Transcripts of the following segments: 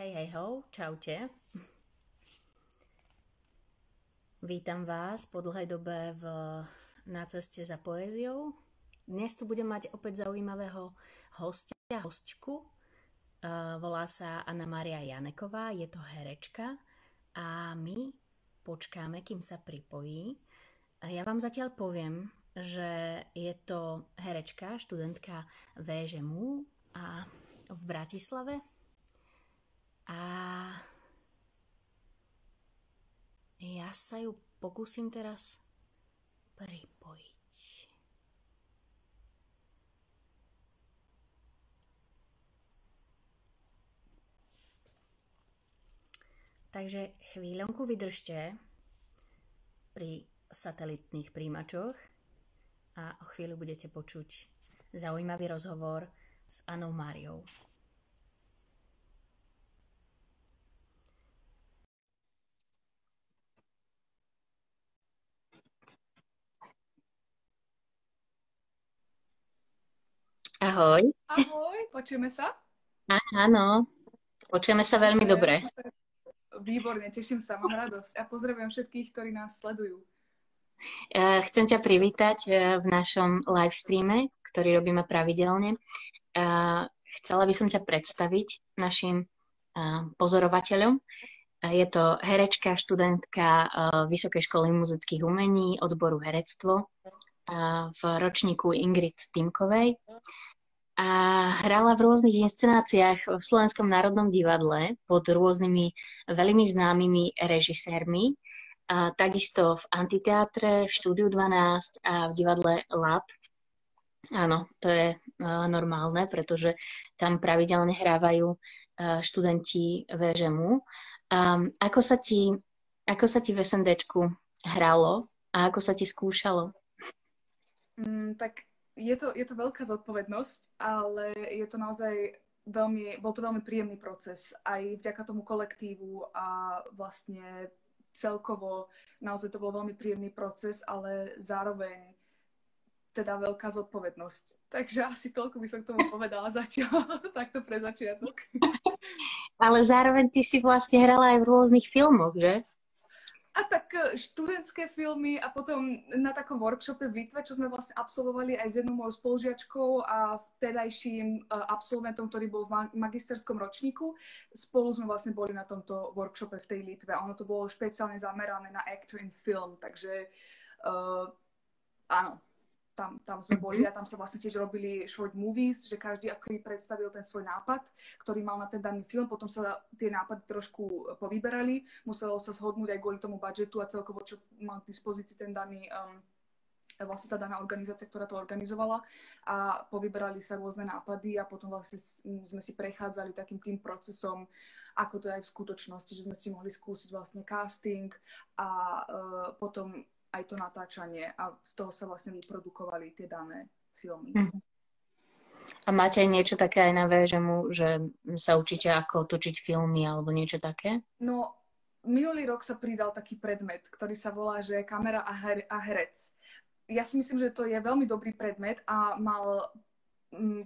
Hej, hej, ho, čaute. Vítam vás po dlhej dobe v, na ceste za poéziou. Dnes tu budem mať opäť zaujímavého hostia, hostčku. Uh, volá sa Anna Maria Janeková, je to herečka a my počkáme, kým sa pripojí. Ja vám zatiaľ poviem, že je to herečka, študentka VŽMU a v Bratislave a ja sa ju pokúsim teraz pripojiť. Takže chvíľonku vydržte pri satelitných príjimačoch a o chvíľu budete počuť zaujímavý rozhovor s Anou Máriou. Ahoj. Ahoj, počujeme sa? Áno, počujeme sa veľmi dobre. Výborne, teším sa, mám radosť a pozdravujem všetkých, ktorí nás sledujú. E, chcem ťa privítať e, v našom live streame, ktorý robíme pravidelne. E, chcela by som ťa predstaviť našim pozorovateľom. Je to herečka, študentka Vysokej školy muzických umení, odboru herectvo v ročníku Ingrid Timkovej a hrala v rôznych inscenáciách v Slovenskom národnom divadle pod rôznymi veľmi známymi režisérmi. A takisto v Antiteátre, v Štúdiu 12 a v divadle Lab. Áno, to je normálne, pretože tam pravidelne hrávajú študenti VŽMu. Ako sa ti, ako sa ti v SNDčku hralo a ako sa ti skúšalo? Mm, tak je to, je to veľká zodpovednosť, ale je to naozaj veľmi, bol to veľmi príjemný proces. Aj vďaka tomu kolektívu a vlastne celkovo naozaj to bol veľmi príjemný proces, ale zároveň teda veľká zodpovednosť. Takže asi toľko by som k tomu povedala zatiaľ, takto pre začiatok. Ale zároveň ty si vlastne hrala aj v rôznych filmoch, že? A tak e, študentské filmy a potom na takom workshope v Litve, čo sme vlastne absolvovali aj s jednou mojou spolužiačkou a vtedajším e, absolventom, ktorý bol v magisterskom ročníku. Spolu sme vlastne boli na tomto workshope v tej Litve ono to bolo špeciálne zamerané na actor in film, takže uh, áno, tam, tam sme boli mhm. a tam sa vlastne tiež robili short movies, že každý ako predstavil ten svoj nápad, ktorý mal na ten daný film, potom sa tie nápady trošku povyberali, muselo sa zhodnúť aj kvôli tomu budžetu a celkovo, čo mal k dispozícii ten daný um, vlastne tá daná organizácia, ktorá to organizovala a povyberali sa rôzne nápady a potom vlastne sme si prechádzali takým tým procesom, ako to je aj v skutočnosti, že sme si mohli skúsiť vlastne casting a uh, potom aj to natáčanie a z toho sa vlastne vyprodukovali tie dané filmy. Mm. A máte aj niečo také aj na VŽMu, že sa učíte, ako točiť filmy alebo niečo také? No, minulý rok sa pridal taký predmet, ktorý sa volá, že kamera a, her- a herec. Ja si myslím, že to je veľmi dobrý predmet a mal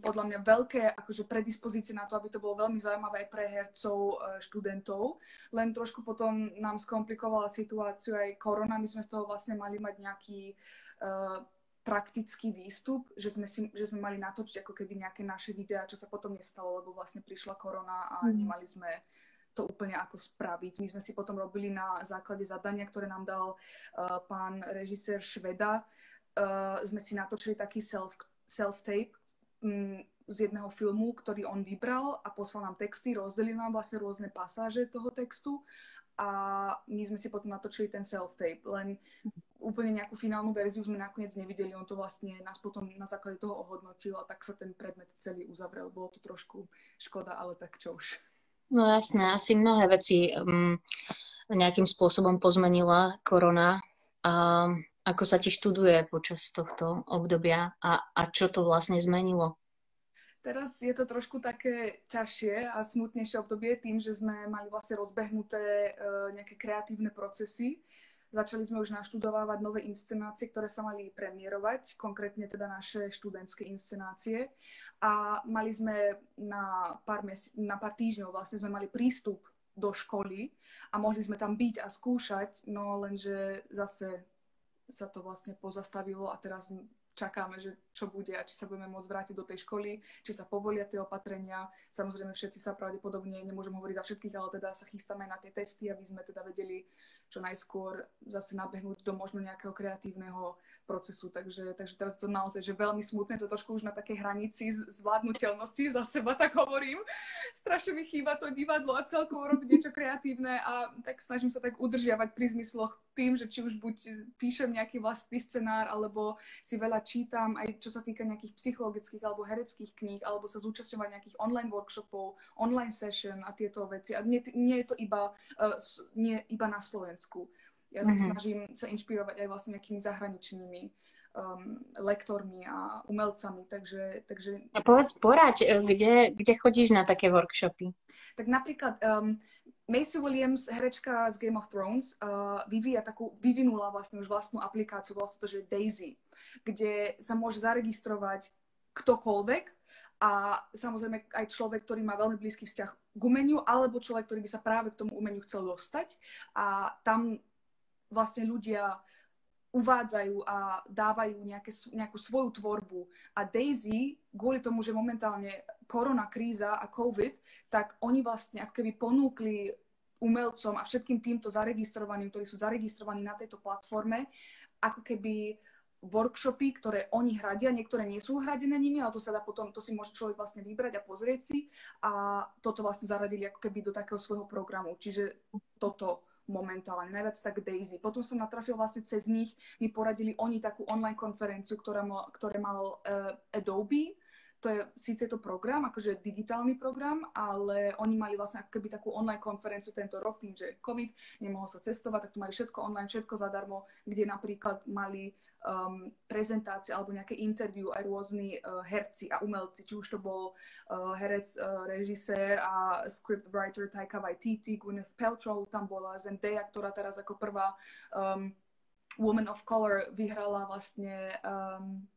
podľa mňa veľké akože predispozície na to, aby to bolo veľmi zaujímavé aj pre hercov, e, študentov. Len trošku potom nám skomplikovala situáciu aj korona. My sme z toho vlastne mali mať nejaký uh, praktický výstup, že sme, si, že sme mali natočiť ako keby nejaké naše videá, čo sa potom nestalo, lebo vlastne prišla korona a mm. nemali sme to úplne ako spraviť. My sme si potom robili na základe zadania, ktoré nám dal uh, pán režisér Šveda. Uh, sme si natočili taký self, self-tape, z jedného filmu, ktorý on vybral a poslal nám texty, rozdelil nám vlastne rôzne pasáže toho textu a my sme si potom natočili ten self-tape, len úplne nejakú finálnu verziu sme nakoniec nevideli, on to vlastne nás potom na základe toho ohodnotil a tak sa ten predmet celý uzavrel. Bolo to trošku škoda, ale tak čo už. No jasné, asi mnohé veci um, nejakým spôsobom pozmenila korona. Um, ako sa ti študuje počas tohto obdobia a, a čo to vlastne zmenilo? Teraz je to trošku také ťažšie a smutnejšie obdobie tým, že sme mali vlastne rozbehnuté uh, nejaké kreatívne procesy. Začali sme už naštudovávať nové inscenácie, ktoré sa mali premiérovať, konkrétne teda naše študentské inscenácie. A mali sme na pár, mesi- na pár týždňov vlastne sme mali prístup do školy a mohli sme tam byť a skúšať, no lenže zase sa to vlastne pozastavilo a teraz čakáme, že čo bude a či sa budeme môcť vrátiť do tej školy, či sa povolia tie opatrenia. Samozrejme, všetci sa pravdepodobne, nemôžem hovoriť za všetkých, ale teda sa chystáme na tie testy, aby sme teda vedeli čo najskôr zase nabehnúť do možno nejakého kreatívneho procesu. Takže, takže teraz to naozaj, že veľmi smutné, to trošku už na takej hranici zvládnutelnosti, za seba tak hovorím. Strašne mi chýba to divadlo a celkovo robiť niečo kreatívne a tak snažím sa tak udržiavať pri zmysloch tým, že či už buď píšem nejaký vlastný scenár, alebo si veľa čítam, aj čo sa týka nejakých psychologických alebo hereckých kníh, alebo sa zúčastňovať nejakých online workshopov, online session a tieto veci. A nie, nie je to iba, uh, nie iba na Slovensku. Ja sa mm-hmm. snažím sa inšpirovať aj vlastne nejakými zahraničnými um, lektormi a umelcami, takže... takže... A povedz, poraď, e, kde, kde chodíš na také workshopy? Tak napríklad um, Macy Williams, herečka z Game of Thrones, uh, vyvíja takú, vyvinula vlastne už vlastnú aplikáciu, vlastne to, že Daisy, kde sa môže zaregistrovať ktokoľvek a samozrejme aj človek, ktorý má veľmi blízky vzťah k umeniu, alebo človek, ktorý by sa práve k tomu umeniu chcel dostať. A tam vlastne ľudia uvádzajú a dávajú nejaké, nejakú svoju tvorbu. A Daisy, kvôli tomu, že momentálne korona kríza a COVID, tak oni vlastne ako keby ponúkli umelcom a všetkým týmto zaregistrovaným, ktorí sú zaregistrovaní na tejto platforme, ako keby workshopy, ktoré oni hradia, niektoré nie sú hradené nimi, ale to sa dá potom, to si môže človek vlastne vybrať a pozrieť si a toto vlastne zaradili ako keby do takého svojho programu. Čiže toto momentálne, najviac tak Daisy. Potom som natrafil vlastne cez nich, mi poradili oni takú online konferenciu, ktorá mal, ktoré mal uh, Adobe, to je síce to program, akože digitálny program, ale oni mali vlastne ako keby takú online konferenciu tento rok, tým, že COVID, nemohol sa cestovať, tak tu mali všetko online, všetko zadarmo, kde napríklad mali um, prezentácie alebo nejaké interview aj rôzni uh, herci a umelci, či už to bol uh, herec, uh, režisér a scriptwriter Taika Waititi, Gwyneth Paltrow, tam bola Zendaya, ktorá teraz ako prvá um, Woman of Color vyhrala vlastne um,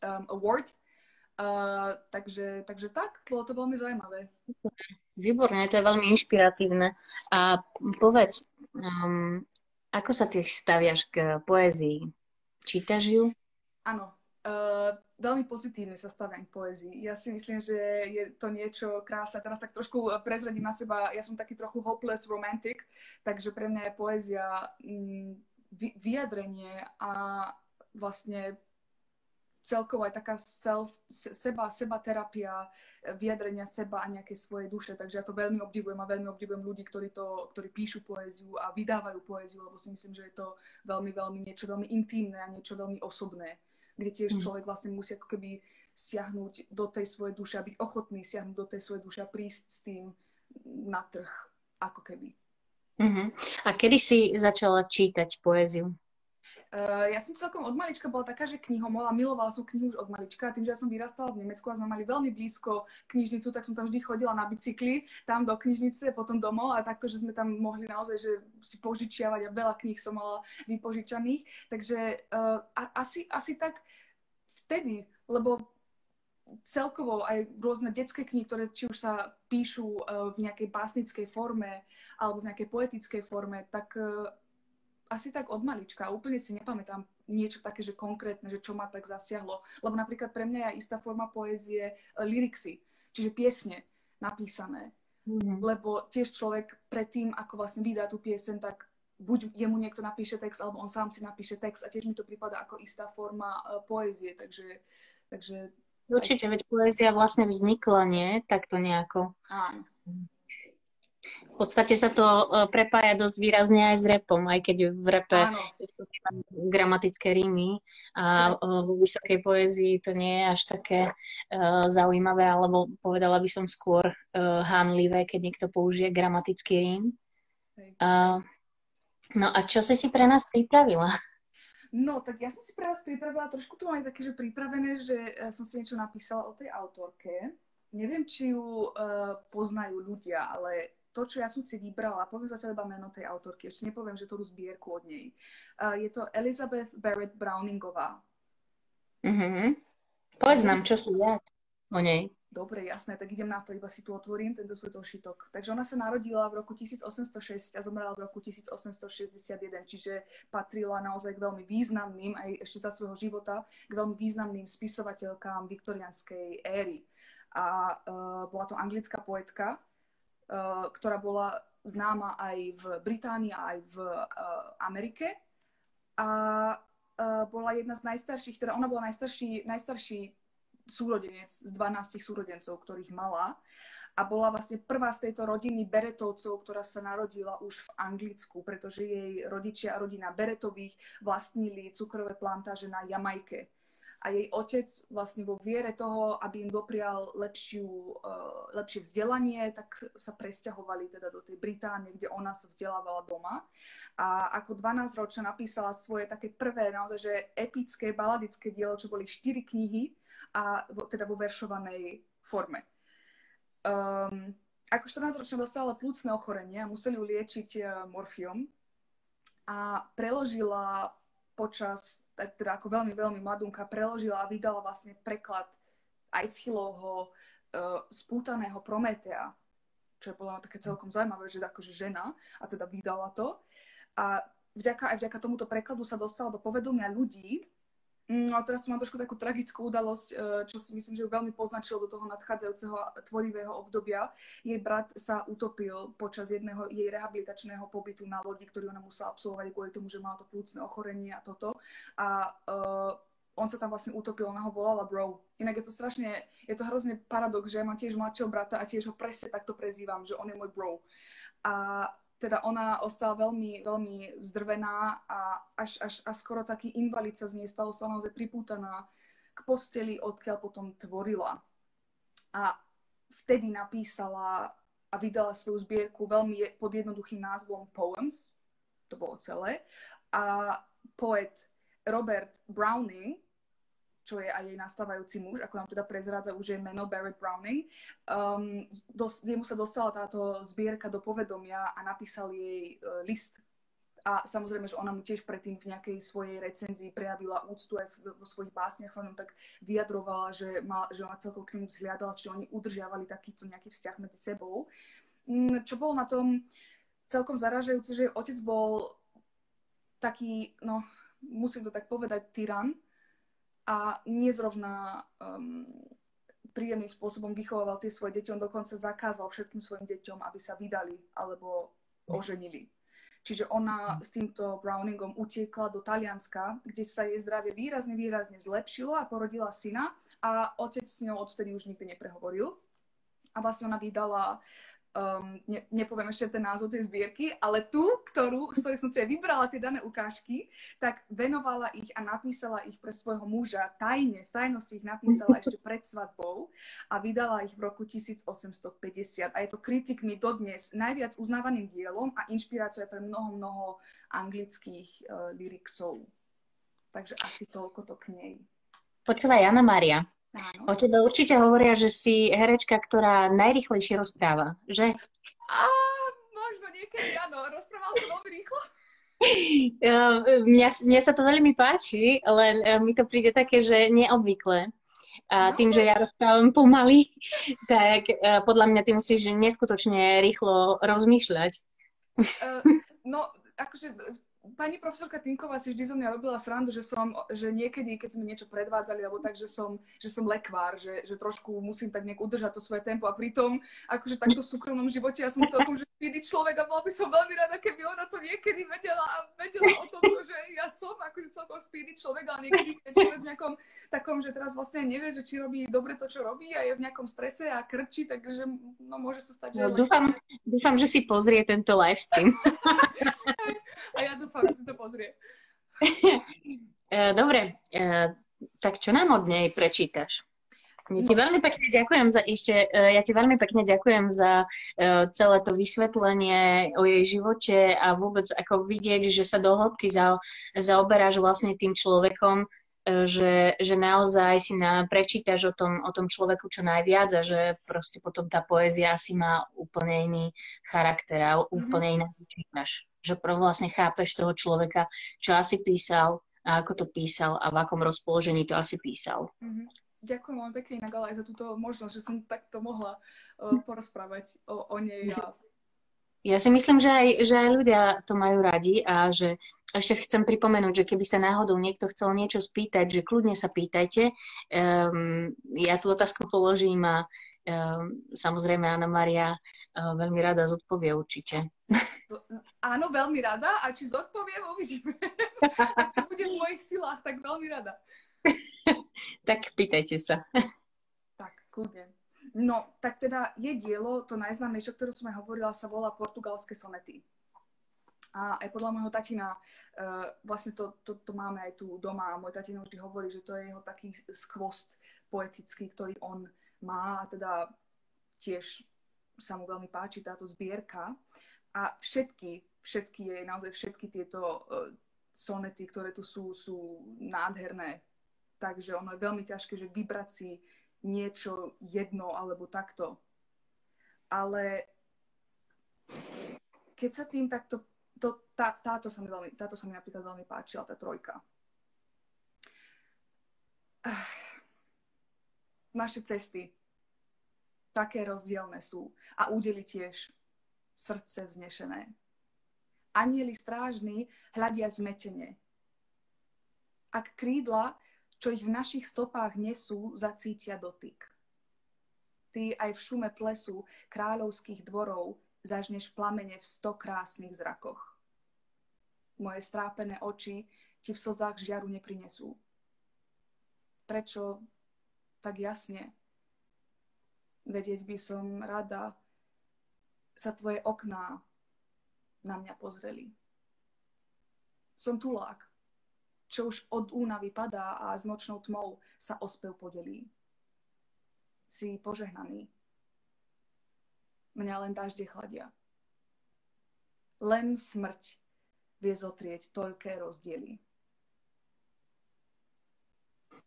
um, award Uh, takže, takže tak, bolo to veľmi zaujímavé. Výborne, to je veľmi inšpiratívne. A povedz, um, ako sa ty staviaš k poézii? Čítaš ju? Áno, uh, veľmi pozitívne sa staviam k poézii. Ja si myslím, že je to niečo krásne. Teraz tak trošku prezradím na seba, ja som taký trochu hopeless romantic, takže pre mňa je poézia mm, vyjadrenie a vlastne celkovo aj taká self, seba, seba terapia, e, vyjadrenia seba a nejakej svojej duše. Takže ja to veľmi obdivujem a veľmi obdivujem ľudí, ktorí, to, ktorí píšu poéziu a vydávajú poéziu, lebo si myslím, že je to veľmi, veľmi niečo veľmi intimné a niečo veľmi osobné kde tiež mm. človek vlastne musí ako keby siahnuť do tej svojej duše a byť ochotný siahnuť do tej svojej duše a prísť s tým na trh, ako keby. Mm-hmm. A kedy si začala čítať poéziu? Uh, ja som celkom od malička bola taká, že knihomol a milovala som knihu už od malička. Tým, že ja som vyrastala v Nemecku a sme mali veľmi blízko knižnicu, tak som tam vždy chodila na bicykli, tam do knižnice, potom domov a takto, že sme tam mohli naozaj že si požičiavať a veľa kníh som mala vypožičaných. Takže uh, a, asi, asi tak vtedy, lebo celkovo aj rôzne detské knihy, ktoré či už sa píšu uh, v nejakej básnickej forme alebo v nejakej poetickej forme, tak asi tak od malička. Úplne si nepamätám niečo také, že konkrétne, že čo ma tak zasiahlo. Lebo napríklad pre mňa je istá forma poézie uh, lyrixy, čiže piesne napísané. Mm-hmm. Lebo tiež človek predtým, ako vlastne vydá tú piesen, tak buď jemu niekto napíše text, alebo on sám si napíše text a tiež mi to prípada ako istá forma uh, poézie. Takže, takže Určite, veď poézia vlastne vznikla, nie? Takto nejako. Áno. V podstate sa to e, prepája dosť výrazne aj s repom, aj keď v repe sú gramatické rímy a e, vo vysokej poézii to nie je až také uh, zaujímavé, alebo povedala by som skôr uh, hánlivé, keď niekto použije gramatický rím. Uh, no a čo si si pre nás pripravila? No, tak ja som si pre vás pripravila, trošku to mám také, že pripravené, že som si niečo napísala o tej autorke. Neviem, či ju uh, poznajú ľudia, ale to, čo ja som si vybrala, poviem zatiaľ iba meno tej autorky, ešte nepoviem, že tú zbierku od nej. Uh, je to Elizabeth Barrett Browningová. Mm-hmm. Povedz nám, čo si viac o nej. Dobre, jasné, tak idem na to, iba si tu otvorím tento svoj zošitok. Takže ona sa narodila v roku 1806 a zomrela v roku 1861, čiže patrila naozaj k veľmi významným, aj ešte za svojho života, k veľmi významným spisovateľkám viktorianskej éry. A uh, bola to anglická poetka, ktorá bola známa aj v Británii, aj v uh, Amerike. A uh, bola jedna z najstarších, teda ona bola najstarší, najstarší súrodenec z 12 súrodencov, ktorých mala. A bola vlastne prvá z tejto rodiny Beretovcov, ktorá sa narodila už v Anglicku, pretože jej rodičia a rodina Beretových vlastnili cukrové plantáže na Jamajke a jej otec vlastne vo viere toho, aby im doprial lepšiu, uh, lepšie vzdelanie, tak sa presťahovali teda do tej Británie, kde ona sa vzdelávala doma. A ako 12-ročná napísala svoje také prvé, naozaj, že epické, baladické dielo, čo boli štyri knihy a teda vo veršovanej forme. Um, ako 14-ročná dostala plúcne ochorenie a museli ju liečiť uh, morfiom a preložila počas teda ako veľmi, veľmi mladunka, preložila a vydala vlastne preklad Aeschylovho uh, spútaného Prometea, čo je podľa mňa také celkom zaujímavé, že akože žena a teda vydala to. A vďaka, aj vďaka tomuto prekladu sa dostala do povedomia ľudí, No a teraz tu mám trošku takú tragickú udalosť, e, čo si myslím, že ju veľmi poznačilo do toho nadchádzajúceho tvorivého obdobia. Jej brat sa utopil počas jedného jej rehabilitačného pobytu na lodi, ktorý ona musela absolvovať kvôli tomu, že mala to plúcne ochorenie a toto. A uh, on sa tam vlastne utopil, ona ho volala bro. Inak je to strašne, je to hrozne paradox, že ja mám tiež mladšieho brata a tiež ho presne takto prezývam, že on je môj bro. A teda ona ostala veľmi, veľmi zdrvená a až, až, až skoro taký invalid sa z nej stalo sa naozaj pripútaná k posteli, odkiaľ potom tvorila. A vtedy napísala a vydala svoju zbierku veľmi pod jednoduchým názvom Poems, to bolo celé. A poet Robert Browning, čo je aj jej nastávajúci muž, ako nám teda prezrádza už jej meno Barrett Browning. Um, dos, jemu sa dostala táto zbierka do povedomia a napísal jej uh, list. A samozrejme, že ona mu tiež predtým v nejakej svojej recenzii prejavila úctu aj vo svojich básniach sa ňom tak vyjadrovala, že, mal, že ona celkovo k nemu vzhliadala, čiže oni udržiavali takýto nejaký vzťah medzi sebou. Um, čo bolo na tom celkom zaražajúce, že otec bol taký, no musím to tak povedať, tyran, a nezrovna um, príjemným spôsobom vychovával tie svoje deti. On dokonca zakázal všetkým svojim deťom, aby sa vydali alebo oženili. Čiže ona s týmto Browningom utiekla do Talianska, kde sa jej zdravie výrazne, výrazne zlepšilo a porodila syna a otec s ňou odtedy už nikdy neprehovoril. A vlastne ona vydala um, ne, nepoviem ešte ten názov tej zbierky, ale tú, ktorú, z ktorej som si aj vybrala tie dané ukážky, tak venovala ich a napísala ich pre svojho muža tajne, v tajnosti ich napísala ešte pred svadbou a vydala ich v roku 1850. A je to kritikmi dodnes najviac uznávaným dielom a inšpiráciou pre mnoho, mnoho anglických uh, lyricsov. Takže asi toľko to k nej. Počúvaj, Jana Maria. O tebe určite hovoria, že si herečka, ktorá najrychlejšie rozpráva, že? A možno niekedy áno, rozprával som veľmi rýchlo. Mňa, mňa sa to veľmi páči, len e, mi to príde také, že neobvykle. A no, tým, že ja rozprávam pomaly, tak e, podľa mňa ty musíš neskutočne rýchlo rozmýšľať. Uh, no, akože pani profesorka Tinková si vždy zo mňa robila srandu, že som, že niekedy, keď sme niečo predvádzali, alebo tak, že som, že som lekvár, že, že trošku musím tak nejak udržať to svoje tempo a pritom, akože takto v súkromnom živote ja som celkom, že speedy človek a bola by som veľmi rada, keby ona to niekedy vedela a vedela o tom, že ja som akože celkom speedy človek, ale niekedy je človek v nejakom takom, že teraz vlastne nevie, že či robí dobre to, čo robí a je v nejakom strese a krčí, takže no, môže sa stať, že... No, dúfam, dúfam, že si pozrie tento livestream. a ja dúfam, že si to pozrie. E, dobre, e, tak čo nám od nej prečítaš? Ja ti veľmi pekne ďakujem za ešte, ja ti veľmi pekne ďakujem za celé to vysvetlenie o jej živote a vôbec ako vidieť, že sa do hĺbky za, zaoberáš vlastne tým človekom, že, že naozaj si na, prečítaš o tom, o tom človeku čo najviac a že proste potom tá poézia asi má úplne iný charakter a úplne mm-hmm. inak čítaš. Že vlastne chápeš toho človeka, čo asi písal a ako to písal a v akom rozpoložení to asi písal. Mm-hmm. Ďakujem veľmi pekne inak aj za túto možnosť, že som takto mohla uh, porozprávať o, o nej. A... Ja si myslím, že aj, že aj ľudia to majú radi a že ešte chcem pripomenúť, že keby sa náhodou niekto chcel niečo spýtať, že kľudne sa pýtajte. Um, ja tú otázku položím a um, samozrejme Anna Maria uh, veľmi rada zodpovie určite. Áno, veľmi rada a či zodpoviem, uvidíme. Ak to bude v mojich silách, tak veľmi rada. tak pýtajte sa. tak, kľudne. No, tak teda je dielo, to najznámejšie, o ktorom som aj hovorila, sa volá Portugalské sonety. A aj podľa môjho tatina, uh, vlastne to, to, to máme aj tu doma a môj tatino vždy hovorí, že to je jeho taký skvost poetický, ktorý on má a teda tiež sa mu veľmi páči táto zbierka. A všetky, všetky jej, naozaj všetky tieto uh, sonety, ktoré tu sú, sú nádherné takže ono je veľmi ťažké, že vybrať si niečo jedno alebo takto. Ale keď sa tým takto, to, tá, táto, sa mi veľmi, táto sa mi napríklad veľmi páčila, tá trojka. Naše cesty také rozdielne sú a údeli tiež srdce vznešené. Anieli strážni hľadia zmetene. Ak krídla čo ich v našich stopách nesú, zacítia dotyk. Ty aj v šume plesu kráľovských dvorov zažneš plamene v sto krásnych zrakoch. Moje strápené oči ti v slzách žiaru neprinesú. Prečo tak jasne? Vedieť by som rada, sa tvoje okná na mňa pozreli. Som tulák, čo už od únavy padá a s nočnou tmou sa ospev podelí. Si požehnaný. Mňa len dažde chladia. Len smrť vie zotrieť toľké rozdiely.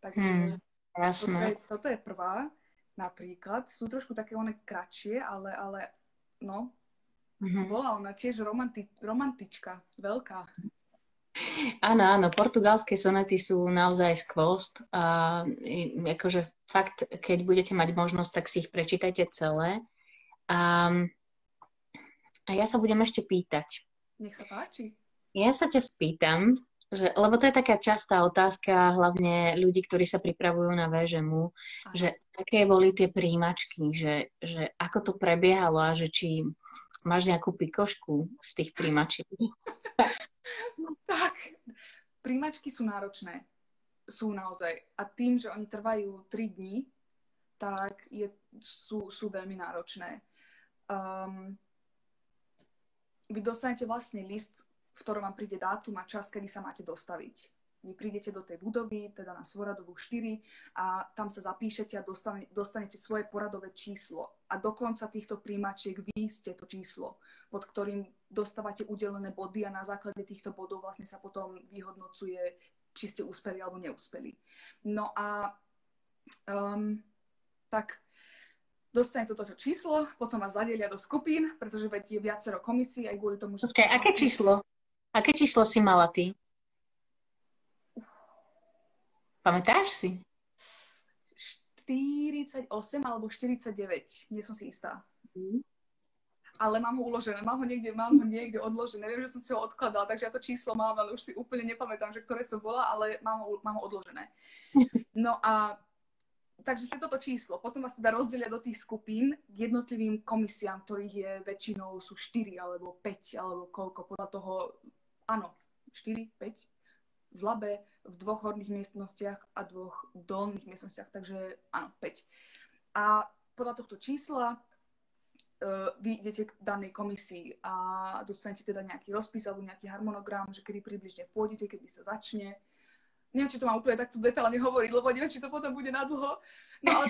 Takže hmm, jasné. Toto, je, toto je prvá napríklad. Sú trošku také one kratšie, ale, ale no, mm-hmm. bola ona tiež romanti- romantička, veľká. Áno, áno, portugalské sonety sú naozaj skvost. A akože fakt, keď budete mať možnosť, tak si ich prečítajte celé. A, a ja sa budem ešte pýtať. Nech sa páči. Ja sa ťa spýtam, že, lebo to je taká častá otázka, hlavne ľudí, ktorí sa pripravujú na VŽMU, že aké boli tie príjimačky, že, že ako to prebiehalo a že či máš nejakú pikošku z tých príjimačiek. tak, príjmačky sú náročné. Sú naozaj. A tým, že oni trvajú 3 dní, tak je, sú, sú veľmi náročné. Um, vy dostanete vlastne list, v ktorom vám príde dátum a čas, kedy sa máte dostaviť. Vy prídete do tej budovy, teda na Svoradovú 4 a tam sa zapíšete a dostane, dostanete svoje poradové číslo. A do konca týchto príjmačiek vy ste to číslo, pod ktorým dostávate udelené body a na základe týchto bodov vlastne sa potom vyhodnocuje, či ste úspeli alebo neúspeli. No a um, tak dostane toto číslo, potom vás zadelia do skupín, pretože veď je viacero komisí aj kvôli tomu, že... Okay, aké číslo? Aké číslo si mala ty? Pamätáš si? 48 alebo 49, nie som si istá. Mm. Ale mám ho uložené, mám ho niekde, mám ho niekde odložené. Viem, že som si ho odkladala, takže ja to číslo mám, ale už si úplne nepamätám, že ktoré som bola, ale mám ho, mám ho odložené. No a takže si toto číslo. Potom vás teda rozdelia do tých skupín k jednotlivým komisiám, ktorých je väčšinou sú 4 alebo 5 alebo koľko, podľa toho, áno, 4, 5, v labe, v dvoch horných miestnostiach a dvoch dolných miestnostiach, takže áno, 5. A podľa tohto čísla uh, vy idete k danej komisii a dostanete teda nejaký rozpis alebo nejaký harmonogram, že kedy približne pôjdete, kedy sa začne. Neviem, či to mám úplne takto detálne hovoriť, lebo neviem, či to potom bude na dlho. No ale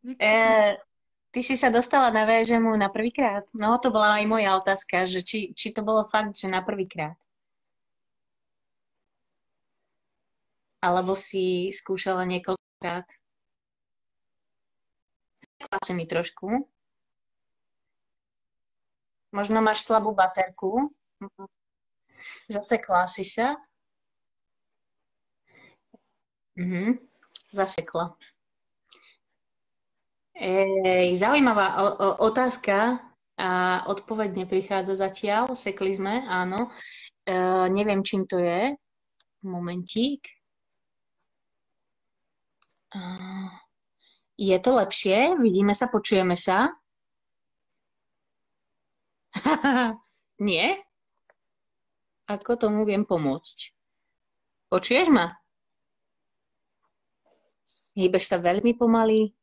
v. Ty si sa dostala na VŽMu na prvýkrát? No, to bola aj moja otázka, že či, či to bolo fakt, že na prvýkrát. Alebo si skúšala niekoľkokrát? Zasekla mi trošku. Možno máš slabú baterku. Zasekla si sa. Mhm. Zasekla. Ej, zaujímavá o, o, otázka a odpoveď neprichádza zatiaľ. Sekli sme, áno. E, neviem, čím to je. Momentík. Je to lepšie? Vidíme sa, počujeme sa? Nie? Ako tomu viem pomôcť? Počuješ ma? Hýbeš sa veľmi pomaly?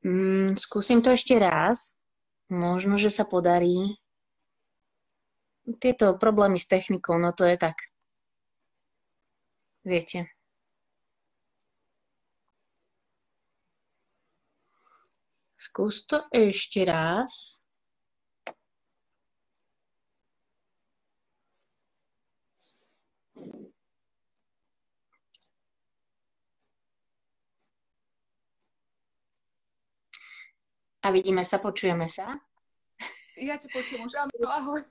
Mm, skúsim to ešte raz. Možno, že sa podarí. Tieto problémy s technikou, no to je tak. Viete. Skús to ešte raz. A vidíme sa, počujeme sa. Ja ťa počujem už, áno, ahoj.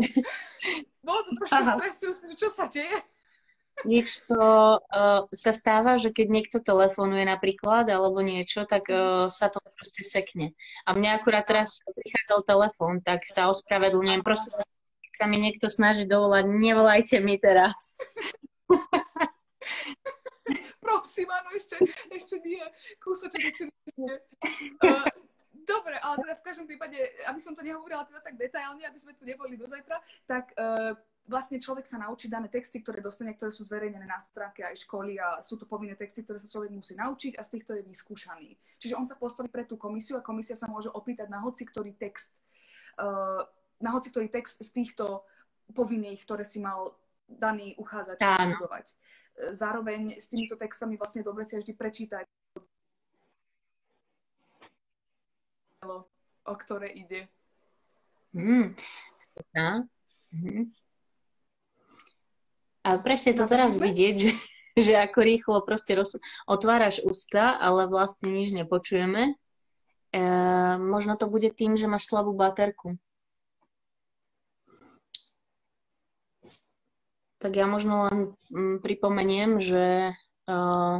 Bolo to trošku stresujúce, čo sa deje? Nič to uh, sa stáva, že keď niekto telefonuje napríklad alebo niečo, tak uh, sa to proste sekne. A mne akurát teraz prichádzal telefón, tak sa ospravedlňujem. Prosím, ak sa mi niekto snaží dovolať, nevolajte mi teraz. Prosím, áno, ešte, ešte nie. Kúsoček ešte nie. Uh, Dobre, ale teda v každom prípade, aby som to nehovorila teda tak detailne, aby sme tu neboli do zajtra, tak uh, vlastne človek sa naučí dané texty, ktoré dostane, ktoré sú zverejnené na stránke aj školy a sú to povinné texty, ktoré sa človek musí naučiť a z týchto je vyskúšaný. Čiže on sa postaví pre tú komisiu a komisia sa môže opýtať na hoci ktorý text, uh, na hoci ktorý text z týchto povinných, ktoré si mal daný uchádzač študovať. Zároveň s týmito textami vlastne dobre si vždy prečítať o ktoré ide. Mm, mm. Ale presne to teraz vidieť, že, že ako rýchlo proste roz, otváraš ústa, ale vlastne nič nepočujeme. E, možno to bude tým, že máš slabú baterku. Tak ja možno len mm, pripomeniem, že uh,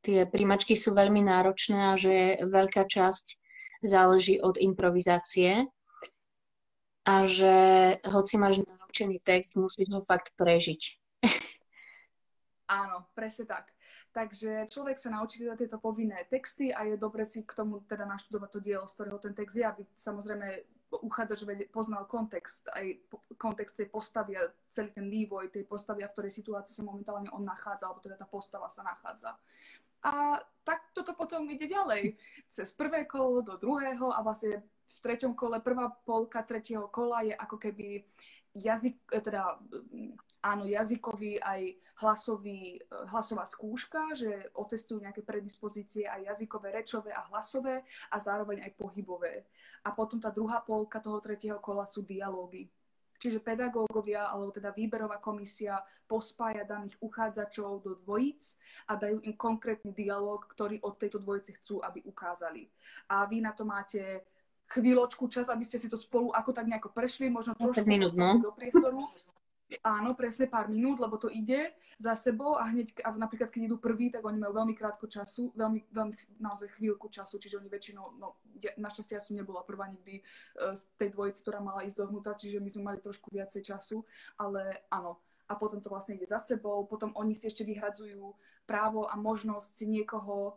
tie príjmačky sú veľmi náročné a že veľká časť záleží od improvizácie a že hoci máš naučený text, musíš ho fakt prežiť. Áno, presne tak. Takže človek sa naučí teda tieto povinné texty a je dobre si k tomu teda naštudovať to dielo, z ktorého ten text je, aby samozrejme uchádzač poznal kontext, aj kontext tej postavy a celý ten vývoj tej postavy a v ktorej situácii sa momentálne on nachádza, alebo teda tá postava sa nachádza. A tak toto potom ide ďalej. Cez prvé kolo do druhého a vlastne v treťom kole, prvá polka tretieho kola je ako keby jazyk, e, teda áno, jazykový aj hlasový, e, hlasová skúška, že otestujú nejaké predispozície aj jazykové, rečové a hlasové a zároveň aj pohybové. A potom tá druhá polka toho tretieho kola sú dialógy. Čiže pedagógovia, alebo teda výberová komisia pospája daných uchádzačov do dvojíc a dajú im konkrétny dialog, ktorý od tejto dvojice chcú, aby ukázali. A vy na to máte chvíľočku čas, aby ste si to spolu ako tak nejako prešli, možno trošku minút, no. do priestoru Áno, presne pár minút, lebo to ide za sebou a hneď, a napríklad keď idú prví, tak oni majú veľmi krátko času, veľmi, veľmi naozaj chvíľku času, čiže oni väčšinou, no ja, našťastie ja som nebola prvá nikdy uh, z tej dvojice, ktorá mala ísť dovnútra, čiže my sme mali trošku viacej času, ale áno. A potom to vlastne ide za sebou, potom oni si ešte vyhradzujú právo a možnosť si niekoho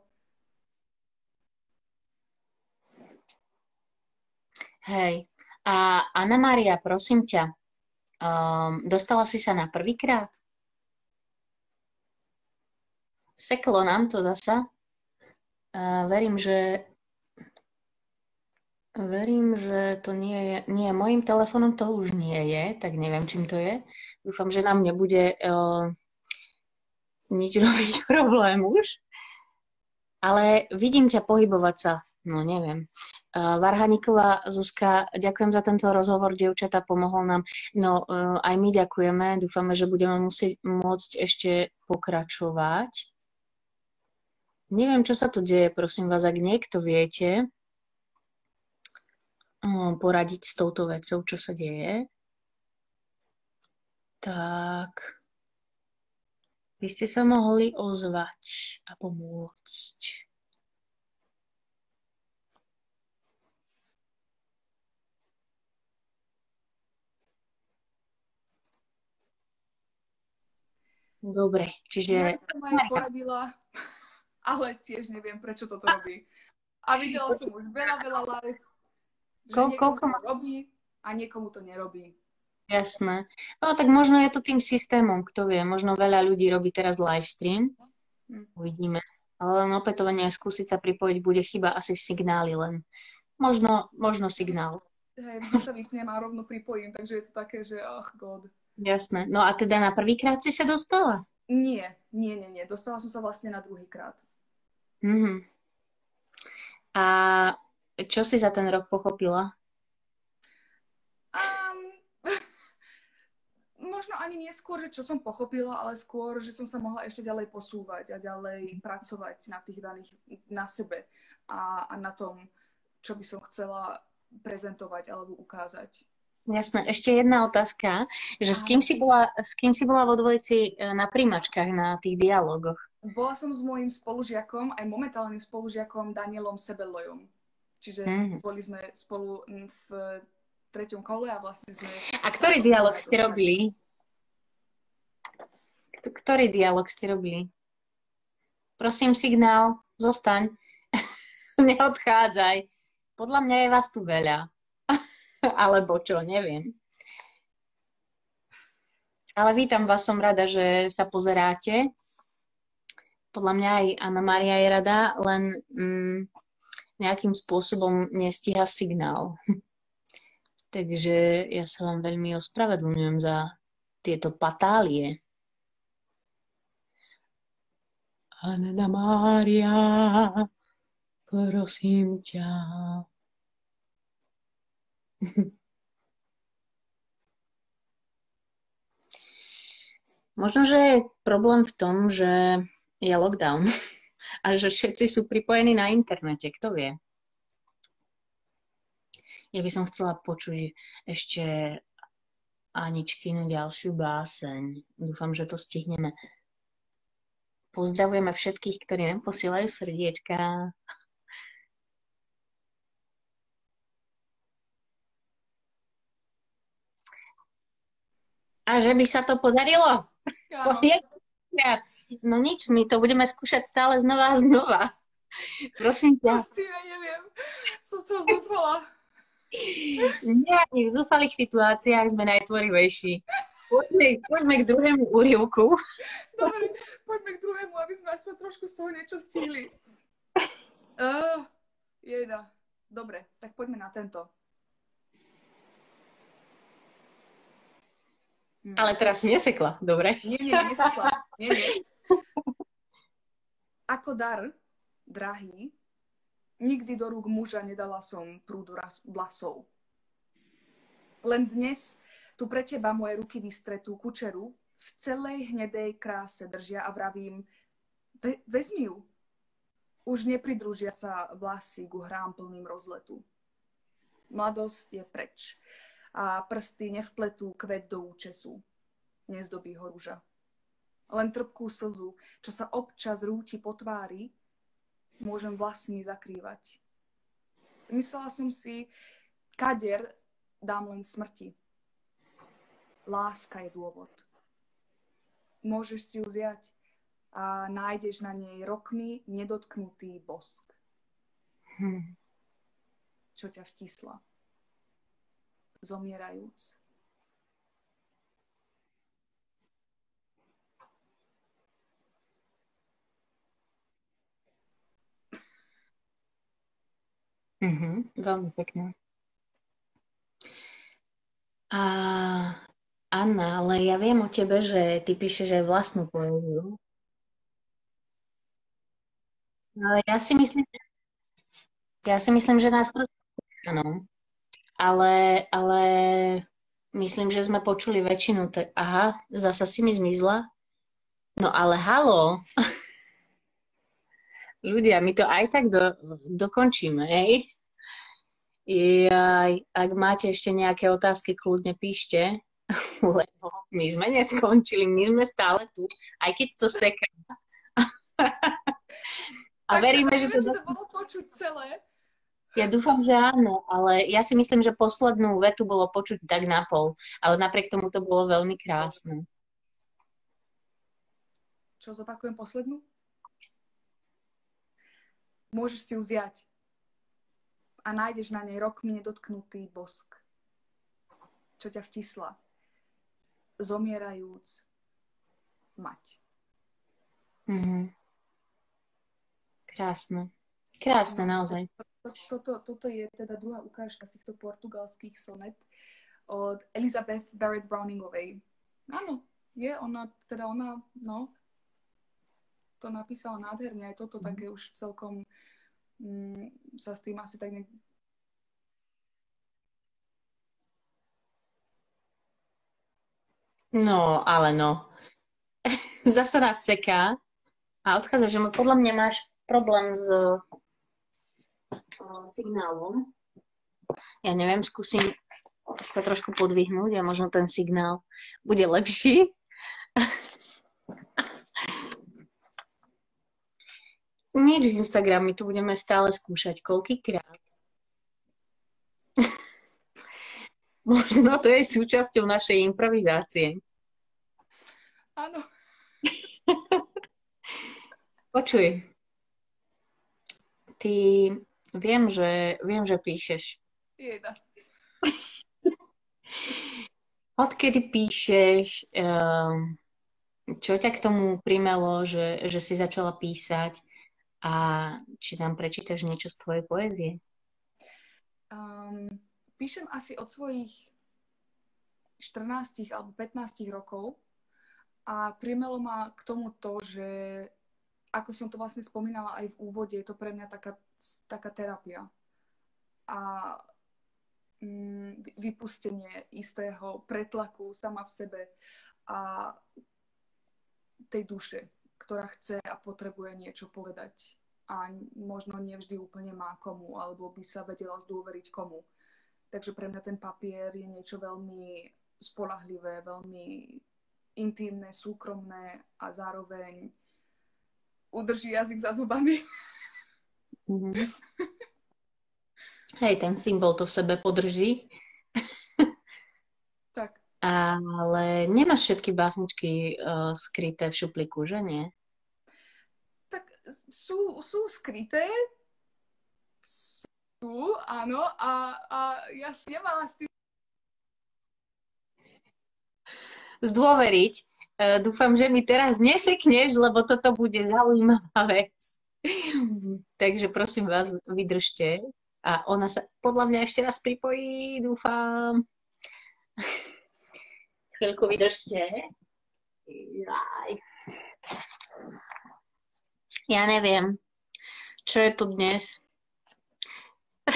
Hej. A Anna Maria, prosím ťa, Um, dostala si sa na prvýkrát? Seklo nám to zasa. Uh, verím, že Verím, že to nie je... Nie, mojim telefónom to už nie je, tak neviem, čím to je. Dúfam, že nám nebude uh, nič robiť problém už. Ale vidím ťa pohybovať sa No neviem. Varhaníková Zuzka, ďakujem za tento rozhovor, dievčata, pomohol nám. No aj my ďakujeme, dúfame, že budeme musieť môcť ešte pokračovať. Neviem, čo sa tu deje, prosím vás, ak niekto viete poradiť s touto vecou, čo sa deje, tak by ste sa mohli ozvať a pomôcť. Dobre, čiže... Ja som aj poradila, ale tiež neviem, prečo toto robí. A videla som už veľa, veľa live, že Ko, koľko to robí a niekomu to nerobí. Jasné. No tak možno je to tým systémom, kto vie. Možno veľa ľudí robí teraz live stream. Hm. Uvidíme. Ale len opätovne skúsiť sa pripojiť bude chyba asi v signáli len. Možno, možno signál. Hej, vždy sa vypnem a rovno pripojím, takže je to také, že ach, god. Jasné. No a teda na prvýkrát si sa dostala? Nie, nie, nie, nie. Dostala som sa vlastne na druhýkrát. Mhm. A čo si za ten rok pochopila? Um, možno ani neskôr, že čo som pochopila, ale skôr, že som sa mohla ešte ďalej posúvať a ďalej pracovať na tých daných, na sebe a, a na tom, čo by som chcela prezentovať alebo ukázať. Jasné. Ešte jedna otázka, že s kým, si bola, s kým si bola vo dvojici e, na príjmačkách, na tých dialogoch? Bola som s mojím spolužiakom, aj momentálnym spolužiakom Danielom Sebelojom. Čiže mm. boli sme spolu v treťom kole a vlastne sme... A ktorý dialog ste robili? Ktorý dialog ste robili? Prosím, signál, zostaň. Neodchádzaj. Podľa mňa je vás tu veľa. alebo čo, neviem. Ale vítam vás, som rada, že sa pozeráte. Podľa mňa aj Anna Maria je rada, len mm, nejakým spôsobom nestíha signál. Takže ja sa vám veľmi ospravedlňujem za tieto patálie. Anna Mária, prosím ťa, Možno, že je problém v tom, že je lockdown a že všetci sú pripojení na internete, kto vie. Ja by som chcela počuť ešte Aničkinu ďalšiu báseň. Dúfam, že to stihneme. Pozdravujeme všetkých, ktorí nám posielajú srdiečka. A že by sa to podarilo? No nič, my to budeme skúšať stále znova a znova. Prosím ťa. Prostým, ja neviem. Som sa zúfala. Nie, v zúfalých situáciách sme najtvorivejší. Poďme, poďme k druhému úrivku. Dobre, poďme k druhému, aby sme aspoň trošku z toho niečo stihli. Uh, jeda. Dobre, tak poďme na tento. Hm. Ale teraz nesekla, dobre? Nie, nie, nesekla. Nie, nie. Ako dar, drahý, nikdy do rúk muža nedala som prúdu vlasov. Len dnes tu pre teba moje ruky vystretú kučeru v celej hnedej kráse držia a vravím, ve, vezmi ju. Už nepridružia sa vlasy ku hrám plným rozletu. Mladosť je preč a prsty nevpletú kvet do účesu. Nezdobí ho rúža. Len trpkú slzu, čo sa občas rúti po tvári, môžem vlastní zakrývať. Myslela som si, kader dám len smrti. Láska je dôvod. Môžeš si ju zjať a nájdeš na nej rokmi nedotknutý bosk. Hm. Čo ťa vtisla zomierajúc. Mhm, veľmi pekné. A Anna, ale ja viem o tebe, že ty píšeš aj vlastnú poéziu. Ale ja si myslím, Ja si myslím, že nás áno. Ale, ale myslím, že sme počuli väčšinu. Te... Aha, zasa si mi zmizla. No ale halo. Ľudia, my to aj tak do, dokončíme, hej? I, ak máte ešte nejaké otázky, kľudne píšte, lebo my sme neskončili, my sme stále tu, aj keď to seká. A tak, veríme, že to... to bolo počuť celé. Ja dúfam, že áno, ale ja si myslím, že poslednú vetu bolo počuť tak na pol, ale napriek tomu to bolo veľmi krásne. Čo zopakujem poslednú? Môžeš si ju vziať a nájdeš na nej rokmi nedotknutý bosk, čo ťa vtisla, zomierajúc mať. Mm-hmm. Krásne. Krásne, naozaj. Toto, toto je teda druhá ukážka z týchto portugalských sonet od Elizabeth Barrett Browningovej. Áno, je ona, teda ona, no, to napísala nádherne, aj toto také už celkom mm, sa s tým asi tak ne... No, ale no. Zase nás seká a odchádza, že podľa mňa máš problém s signálom. Ja neviem, skúsim sa trošku podvihnúť a možno ten signál bude lepší. Nič Instagram, my tu budeme stále skúšať koľkýkrát. Možno to je súčasťou našej improvizácie. Áno. Počuj, ty viem, že, viem, že píšeš. Jeda. Odkedy píšeš, um, čo ťa k tomu primelo, že, že si začala písať a či nám prečítaš niečo z tvojej poézie? Um, píšem asi od svojich 14 alebo 15 rokov a primelo ma k tomu to, že ako som to vlastne spomínala aj v úvode, je to pre mňa taká, taká terapia. A mm, vypustenie istého pretlaku sama v sebe a tej duše, ktorá chce a potrebuje niečo povedať a možno nevždy úplne má komu, alebo by sa vedela zdôveriť komu. Takže pre mňa ten papier je niečo veľmi spolahlivé, veľmi intimné, súkromné a zároveň udrží jazyk za zubami. Mm-hmm. Hej, ten symbol to v sebe podrží. tak. Ale nemáš všetky básničky uh, skryté v šupliku, že nie? Tak sú, sú skryté, sú, áno, a, a ja si nemala s tým zdôveriť, E, dúfam, že mi teraz nesekneš, lebo toto bude zaujímavá vec. Takže prosím vás, vydržte. A ona sa podľa mňa ešte raz pripojí, dúfam. Chvíľku vydržte. Jaj. Ja neviem, čo je tu dnes.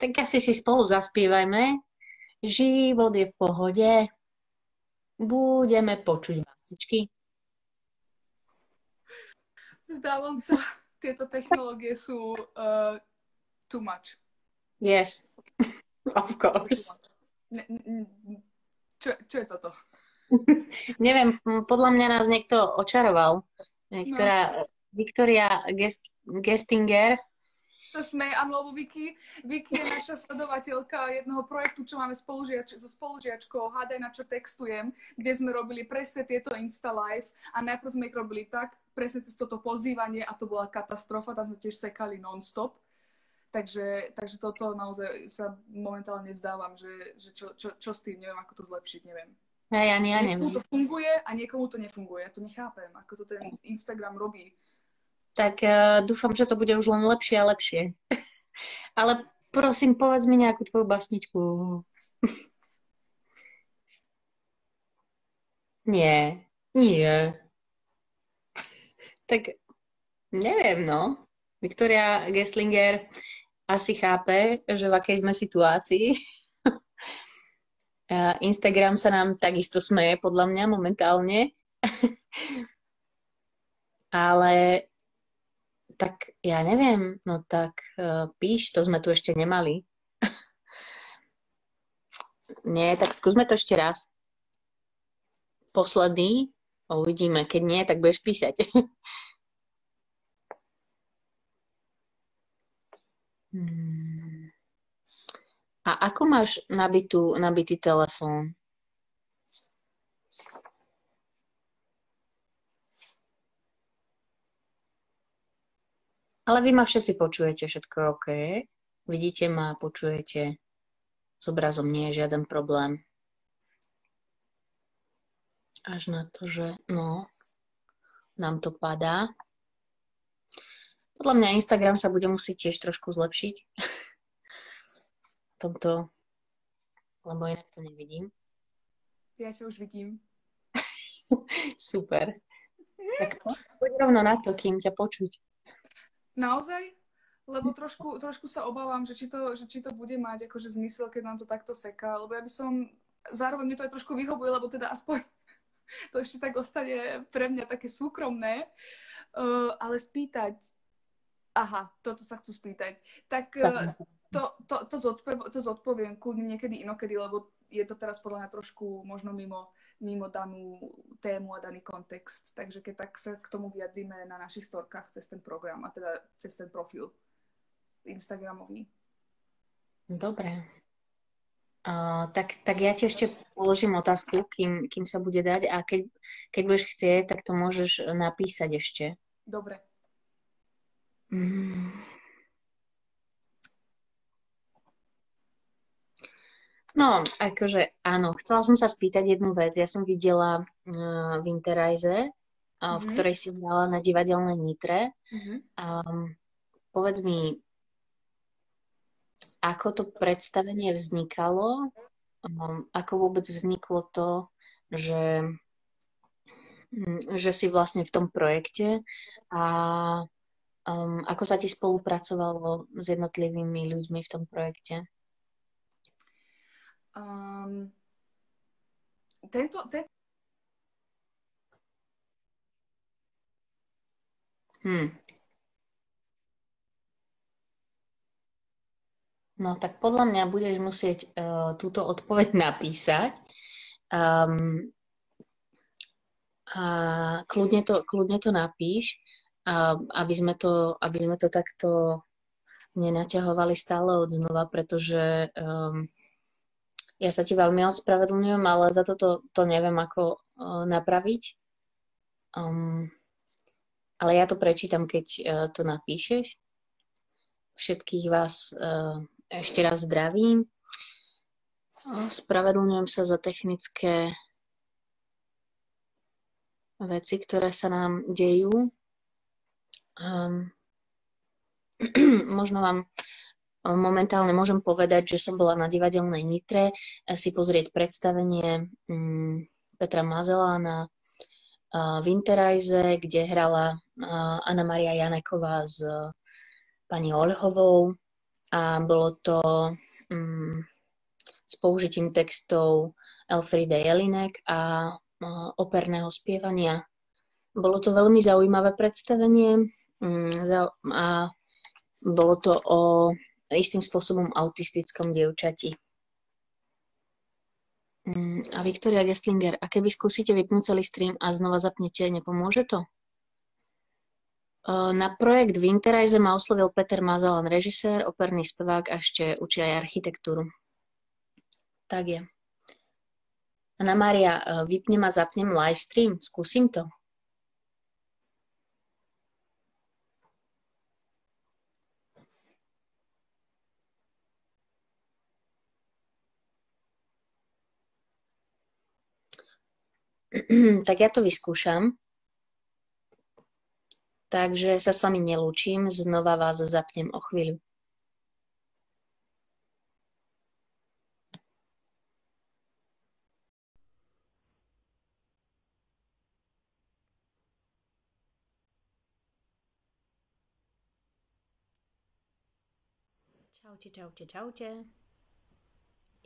tak asi si spolu zaspívajme. Život je v pohode budeme počuť básničky. Vzdávam sa, tieto technológie sú uh, too much. Yes, of course. Ne, ne, čo, čo je toto? Neviem, podľa mňa nás niekto očaroval. Niektorá no. Viktoria Gest, Gestinger sa smeje, áno, lebo Vicky, Vicky je naša sledovateľka jedného projektu, čo máme spolužiač, so spolužiačkou Hádaj na čo textujem, kde sme robili presne tieto Insta Live a najprv sme ich robili tak, presne cez toto pozývanie a to bola katastrofa, tam sme tiež sekali non-stop. Takže, takže toto naozaj sa momentálne vzdávam, že, že čo, čo, čo s tým, neviem, ako to zlepšiť, neviem. Ja, ja, ja neviem. Niekomu to funguje a niekomu to nefunguje. Ja to nechápem, ako to ten Instagram robí tak uh, dúfam, že to bude už len lepšie a lepšie. Ale prosím, povedz mi nejakú tvoju basničku. nie, nie. tak neviem, no. Viktoria Gesslinger asi chápe, že v akej sme situácii. Instagram sa nám takisto smeje, podľa mňa, momentálne. Ale tak ja neviem, no tak uh, píš, to sme tu ešte nemali. nie, tak skúsme to ešte raz. Posledný, uvidíme, keď nie, tak budeš písať. Hmm. A ako máš nabitú, nabitý telefón? Ale vy ma všetci počujete, všetko je OK. Vidíte ma, počujete. S obrazom nie je žiaden problém. Až na to, že no, nám to padá. Podľa mňa Instagram sa bude musieť tiež trošku zlepšiť. v tomto, lebo inak to nevidím. Ja ťa už vidím. Super. Tak poď rovno na to, kým ťa počuť. Naozaj? Lebo trošku, trošku sa obávam, že či, to, že či to bude mať akože zmysel, keď nám to takto seká, lebo ja by som, zároveň mi to aj trošku vyhovuje, lebo teda aspoň to ešte tak ostane pre mňa také súkromné, uh, ale spýtať, Aha, toto sa chcú spýtať. Tak eh, to, to, to, zodpoviem, to zodpoviem kľudne niekedy inokedy, lebo je to teraz podľa mňa trošku možno mimo, mimo danú tému a daný kontext. Takže keď tak sa k tomu vyjadríme na našich storkách cez ten program a teda cez ten profil Instagramový. Dobre. Uh, tak, tak ja ti ešte položím otázku, kým, kým sa bude dať a keď, keď budeš chcieť, tak to môžeš napísať ešte. Dobre. Mm. No, akože áno, chcela som sa spýtať jednu vec. Ja som videla uh, v Interajze, uh, mm-hmm. v ktorej si hrala na divadelnej Nitre. Mm-hmm. Um, povedz mi, ako to predstavenie vznikalo, um, ako vôbec vzniklo to, že, mm, že si vlastne v tom projekte a Um, ako sa ti spolupracovalo s jednotlivými ľuďmi v tom projekte? Um, tento, ten... Hmm. No tak podľa mňa budeš musieť uh, túto odpoveď napísať. Um, a kľudne to, kľudne to napíš a aby sme to, aby sme to takto nenaťahovali stále od znova, pretože um, ja sa ti veľmi ospravedlňujem, ale za toto to neviem, ako uh, napraviť. Um, ale ja to prečítam, keď uh, to napíšeš. Všetkých vás uh, ešte raz zdravím. Spravedlňujem sa za technické veci, ktoré sa nám dejú. Um, možno vám momentálne môžem povedať, že som bola na divadelnej Nitre eh, si pozrieť predstavenie um, Petra Mazela na uh, Winterajze, kde hrala uh, Anna Maria Janeková s pani Olhovou a bolo to um, s použitím textov Elfrida Jelinek a operného spievania. Bolo to veľmi zaujímavé predstavenie. Mm, a bolo to o istým spôsobom autistickom dievčati. Mm, a Viktoria Gestlinger, a keby skúsite vypnúť celý stream a znova zapnete, nepomôže to? Na projekt Winterize ma oslovil Peter Mazalan, režisér, operný spevák a ešte učí aj architektúru. Tak je. Anna Maria, vypnem a zapnem live stream. Skúsim to. tak ja to vyskúšam. Takže sa s vami nelúčim, znova vás zapnem o chvíľu. Čaute, čaute, čaute.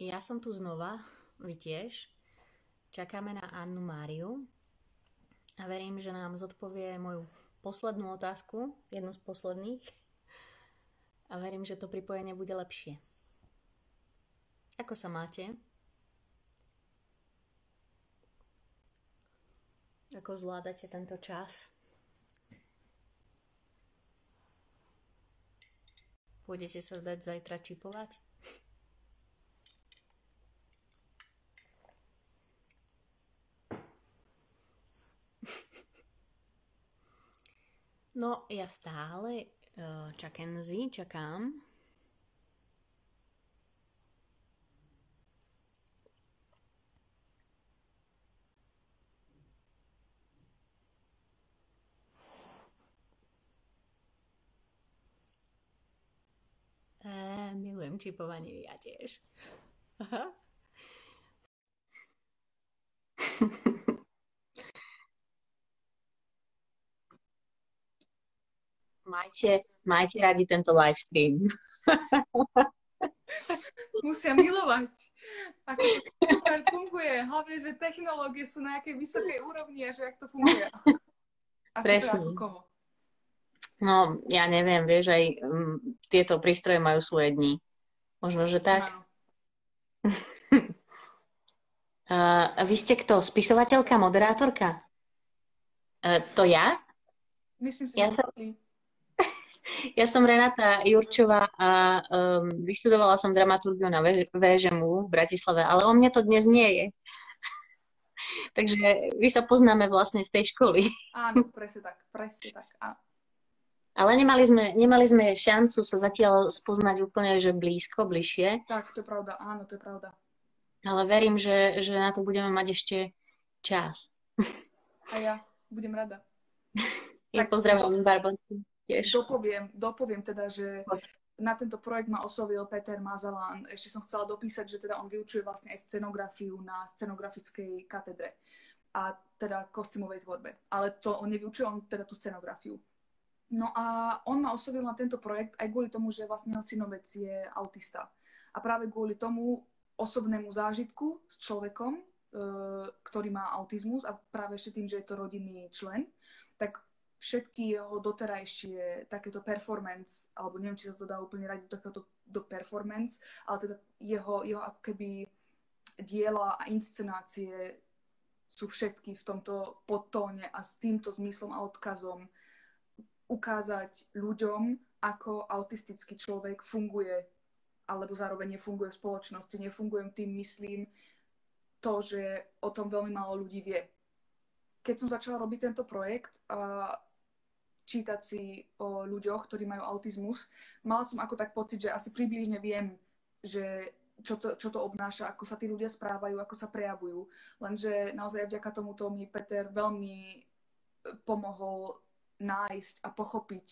Ja som tu znova, vy tiež. Čakáme na Annu Máriu a verím, že nám zodpovie moju poslednú otázku, jednu z posledných. A verím, že to pripojenie bude lepšie. Ako sa máte? Ako zvládate tento čas? Pôjdete sa dať zajtra čipovať? No, ja stále uh, čakenzi, čakám. Uh, milujem čipovanie, ja tiež. majte, majte radi tento live stream. Musia milovať. Ako to funguje. Hlavne, že technológie sú na nejakej vysokej úrovni a že ak to funguje. Asi Presne. Koho. No, ja neviem, vieš, aj um, tieto prístroje majú svoje dni. Možno, že tak. Uh, vy ste kto? Spisovateľka, moderátorka? Uh, to ja? Myslím si, ja že ja som Renata Jurčová a um, vyštudovala som dramaturgiu na VŽMU v Bratislave, ale o mne to dnes nie je. Takže vy sa poznáme vlastne z tej školy. Áno, presne tak, presne tak. Áno. Ale nemali sme, nemali sme šancu sa zatiaľ spoznať úplne, že blízko, bližšie. Tak, to je pravda, áno, to je pravda. Ale verím, že, že na to budeme mať ešte čas. A ja budem rada. Ja tak, pozdravujem z Barbonky tiež. Dopoviem, dopoviem teda, že na tento projekt ma oslovil Peter Mazalán. Ešte som chcela dopísať, že teda on vyučuje vlastne aj scenografiu na scenografickej katedre a teda kostýmovej tvorbe. Ale to on nevyučuje, on teda tú scenografiu. No a on ma oslovil na tento projekt aj kvôli tomu, že vlastne jeho synovec je autista. A práve kvôli tomu osobnému zážitku s človekom, e, ktorý má autizmus a práve ešte tým, že je to rodinný člen, tak všetky jeho doterajšie takéto performance, alebo neviem, či sa to dá úplne radiť do do performance, ale teda jeho, jeho ako keby diela a inscenácie sú všetky v tomto podtóne a s týmto zmyslom a odkazom ukázať ľuďom, ako autistický človek funguje alebo zároveň nefunguje v spoločnosti. Nefungujem tým, myslím, to, že o tom veľmi málo ľudí vie. Keď som začala robiť tento projekt, čítať si o ľuďoch, ktorí majú autizmus, mala som ako tak pocit, že asi približne viem, že čo to, čo to obnáša, ako sa tí ľudia správajú, ako sa prejavujú. Lenže naozaj vďaka tomuto mi Peter veľmi e, pomohol nájsť a pochopiť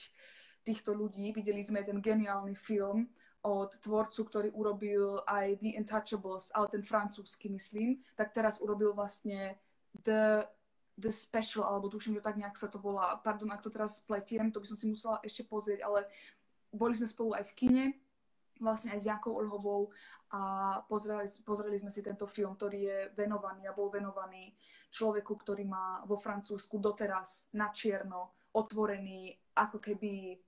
týchto ľudí. Videli sme ten geniálny film od tvorcu, ktorý urobil aj The Untouchables, ale ten francúzsky, myslím, tak teraz urobil vlastne The The Special, alebo tuším, že tak nejak sa to volá. Pardon, ak to teraz pletiem, to by som si musela ešte pozrieť, ale boli sme spolu aj v kine, vlastne aj s Jankou Olhovou a pozreli, pozreli sme si tento film, ktorý je venovaný a bol venovaný človeku, ktorý má vo Francúzsku doteraz na čierno otvorený ako keby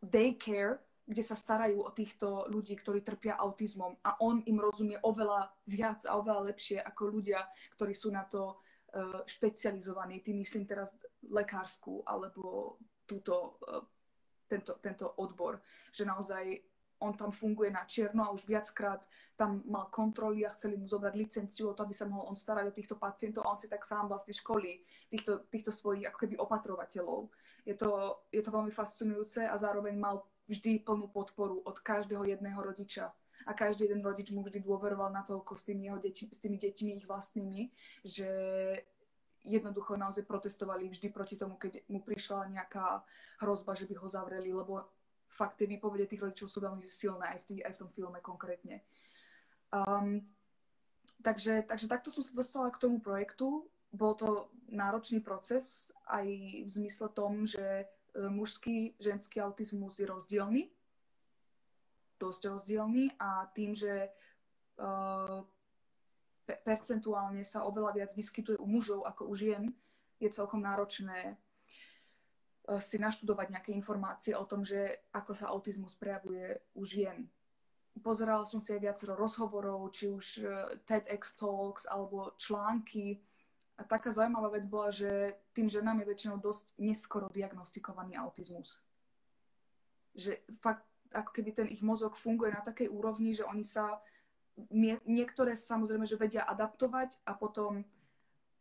daycare, kde sa starajú o týchto ľudí, ktorí trpia autizmom a on im rozumie oveľa viac a oveľa lepšie ako ľudia, ktorí sú na to Eh, špecializovaný, tým myslím teraz lekárskú alebo túto, eh, tento, tento odbor, že naozaj on tam funguje na čierno a už viackrát tam mal kontroly a chceli mu zobrať licenciu o to, aby sa mohol on starať o týchto pacientov a on si tak sám vlastne školí týchto, týchto svojich ako keby opatrovateľov. Je to, je to veľmi fascinujúce a zároveň mal vždy plnú podporu od každého jedného rodiča a každý jeden rodič mu vždy dôveroval natoľko s tými, jeho deťmi, s tými deťmi ich vlastnými, že jednoducho naozaj protestovali vždy proti tomu, keď mu prišla nejaká hrozba, že by ho zavreli, lebo fakt tie výpovede tých rodičov sú veľmi silné aj v, tý, aj v tom filme konkrétne. Um, takže, takže takto som sa dostala k tomu projektu. Bol to náročný proces aj v zmysle tom, že e, mužský, ženský autizmus je rozdielny dosť rozdielný a tým, že uh, percentuálne sa oveľa viac vyskytuje u mužov ako u žien, je celkom náročné uh, si naštudovať nejaké informácie o tom, že ako sa autizmus prejavuje u žien. Pozerala som si aj viacero rozhovorov, či už TEDx Talks alebo články. A taká zaujímavá vec bola, že tým ženám je väčšinou dosť neskoro diagnostikovaný autizmus že fakt ako keby ten ich mozog funguje na takej úrovni, že oni sa nie, niektoré samozrejme, že vedia adaptovať a potom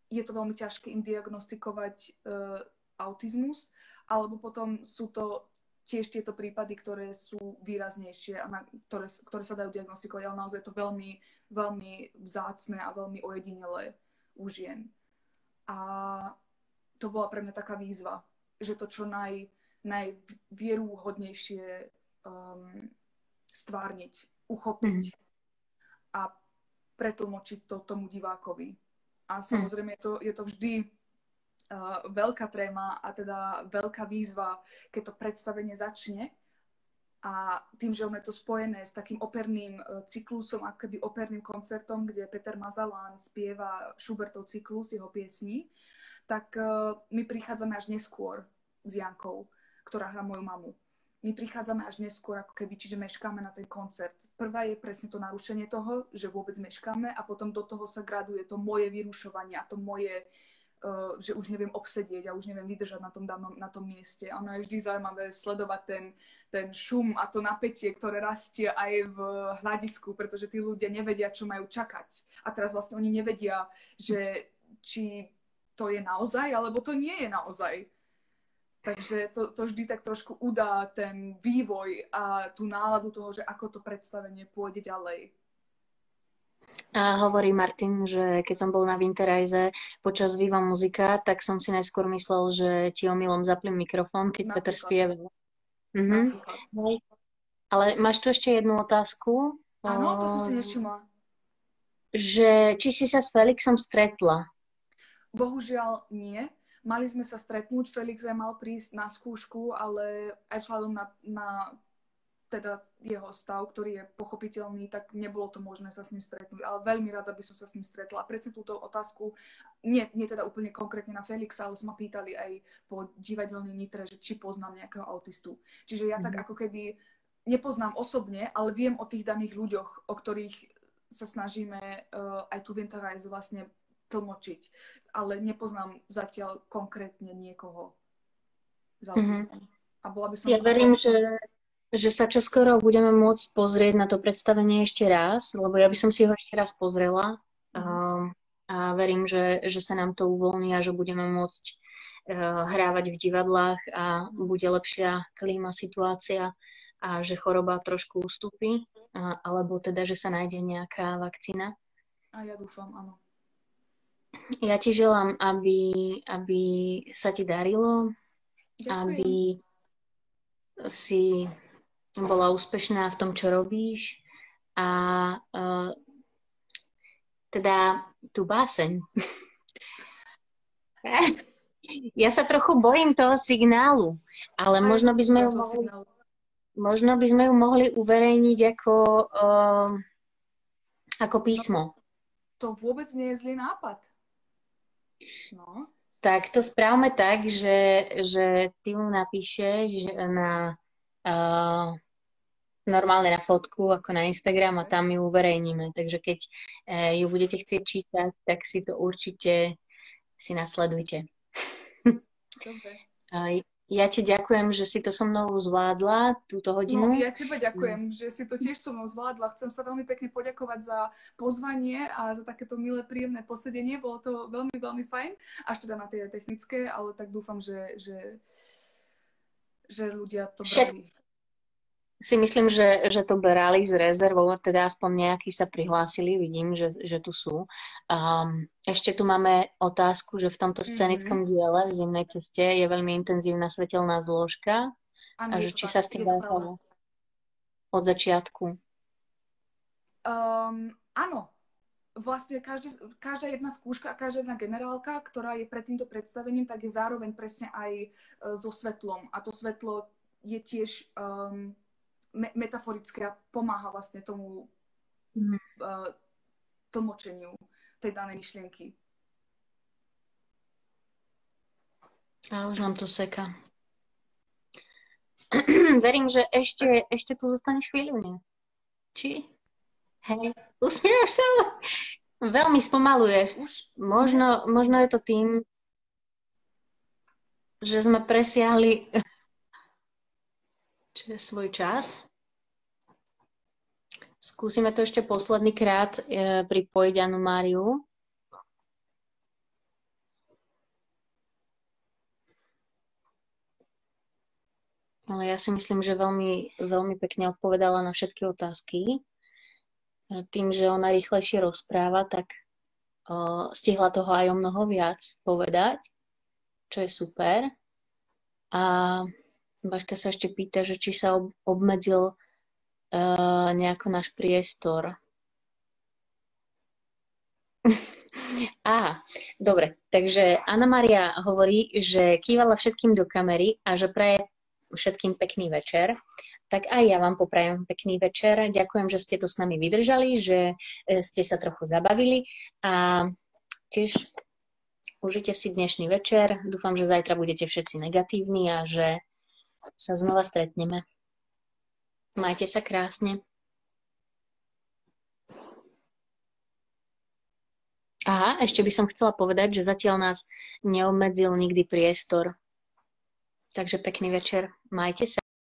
je to veľmi ťažké im diagnostikovať uh, autizmus, alebo potom sú to tiež tieto prípady, ktoré sú výraznejšie a na, ktoré, ktoré sa dajú diagnostikovať, ale naozaj je to veľmi, veľmi vzácne a veľmi ojedinelé u žien. A to bola pre mňa taká výzva, že to čo naj, najvieruhodnejšie um, stvárniť, uchopiť mm. a pretlmočiť to tomu divákovi. A mhm. samozrejme je to, je to vždy uh, veľká tréma a teda veľká výzva, keď to predstavenie začne a tým, že on je to spojené s takým operným uh, cyklusom, ako keby operným koncertom, kde Peter Mazalán spieva Schubertov cyklus, jeho piesní, tak uh, my prichádzame až neskôr s Jankou ktorá hrá moju mamu. My prichádzame až neskôr, ako keby, čiže meškáme na ten koncert. Prvá je presne to narušenie toho, že vôbec meškáme a potom do toho sa graduje to moje vyrušovanie a to moje, uh, že už neviem obsedieť a už neviem vydržať na tom, na tom mieste. A ono je vždy zaujímavé sledovať ten, ten šum a to napätie, ktoré rastie aj v hľadisku, pretože tí ľudia nevedia, čo majú čakať. A teraz vlastne oni nevedia, že či to je naozaj, alebo to nie je naozaj. Takže to, to vždy tak trošku udá ten vývoj a tú náladu toho, že ako to predstavenie pôjde ďalej. A hovorí Martin, že keď som bol na Winterize počas Viva muzika, tak som si najskôr myslel, že ti omylom zaplím mikrofón, keď Napríklad. Peter spieval. Mhm. Ale máš tu ešte jednu otázku? Áno, to som si nevšimla. Že či si sa s Felixom stretla? Bohužiaľ nie. Mali sme sa stretnúť, Felix aj mal prísť na skúšku, ale aj vzhľadom na, na teda jeho stav, ktorý je pochopiteľný, tak nebolo to možné sa s ním stretnúť. Ale veľmi rada by som sa s ním stretla. A presne túto otázku, nie, nie teda úplne konkrétne na Felixa, ale sme pýtali aj po divadelnej nitre, že či poznám nejakého autistu. Čiže ja mm-hmm. tak mhm. ako keby nepoznám osobne, ale viem o tých daných ľuďoch, o ktorých sa snažíme uh, aj tu Winterreise vlastne tlmočiť. Ale nepoznám zatiaľ konkrétne niekoho. Mm-hmm. A bola by som... Ja verím, že, že sa čoskoro budeme môcť pozrieť na to predstavenie ešte raz, lebo ja by som si ho ešte raz pozrela. Mm-hmm. a verím, že, že sa nám to uvoľní a že budeme môcť uh, hrávať v divadlách a bude lepšia klíma, situácia a že choroba trošku ustúpi, uh, alebo teda, že sa nájde nejaká vakcína. A ja dúfam, áno. Ja ti želám, aby, aby sa ti darilo, Ďakujem. aby si bola úspešná v tom, čo robíš a uh, teda tú báseň. ja sa trochu bojím toho signálu, ale Aj možno by sme ju mohli, možno by sme ju mohli uverejniť ako, uh, ako písmo. To vôbec nie je zlý nápad. No. Tak to správme tak, že, že ty mu napíšeš na uh, normálne na fotku, ako na Instagram a tam ju uverejníme. Takže keď uh, ju budete chcieť čítať, tak si to určite si nasledujte. Dobre. Uh, ja ti ďakujem, že si to so mnou zvládla, túto hodinu. No, ja teba ďakujem, že si to tiež so mnou zvládla. Chcem sa veľmi pekne poďakovať za pozvanie a za takéto milé, príjemné posedenie. Bolo to veľmi, veľmi fajn. Až teda na tie technické, ale tak dúfam, že, že, že ľudia to brali si myslím, že, že to brali z rezervou, teda aspoň nejakí sa prihlásili, vidím, že, že tu sú. Um, ešte tu máme otázku, že v tomto mhm. scenickom mm-hmm. diele v zimnej ceste je veľmi intenzívna svetelná zložka ano, a že či sa s tým dá od začiatku. Um, áno, vlastne každý, každá jedna skúška a každá jedna generálka, ktorá je pred týmto predstavením, tak je zároveň presne aj uh, so svetlom. A to svetlo je tiež um, me- metaforické a pomáha vlastne tomu mm. uh, tlmočeniu tej danej myšlienky. A už nám to seka. Verím, že ešte, ešte tu zostaneš chvíľu, nie? Či? Hej, usmievaš sa? Veľmi spomaluješ. Už možno, možno je to tým, že sme presiahli čiže svoj čas. Skúsime to ešte posledný krát e, pripojiť Anu Máriu. Ale ja si myslím, že veľmi, veľmi pekne odpovedala na všetky otázky. Tým, že ona rýchlejšie rozpráva, tak uh, stihla toho aj o mnoho viac povedať, čo je super. A Baška sa ešte pýta, že či sa ob- obmedzil uh, nejako náš priestor. Á, dobre. Takže Anna Maria hovorí, že kývala všetkým do kamery a že praje všetkým pekný večer. Tak aj ja vám poprajem pekný večer. Ďakujem, že ste to s nami vydržali, že e, ste sa trochu zabavili a tiež užite si dnešný večer. Dúfam, že zajtra budete všetci negatívni a že sa znova stretneme. Majte sa krásne. Aha, ešte by som chcela povedať, že zatiaľ nás neobmedzil nikdy priestor. Takže pekný večer, majte sa.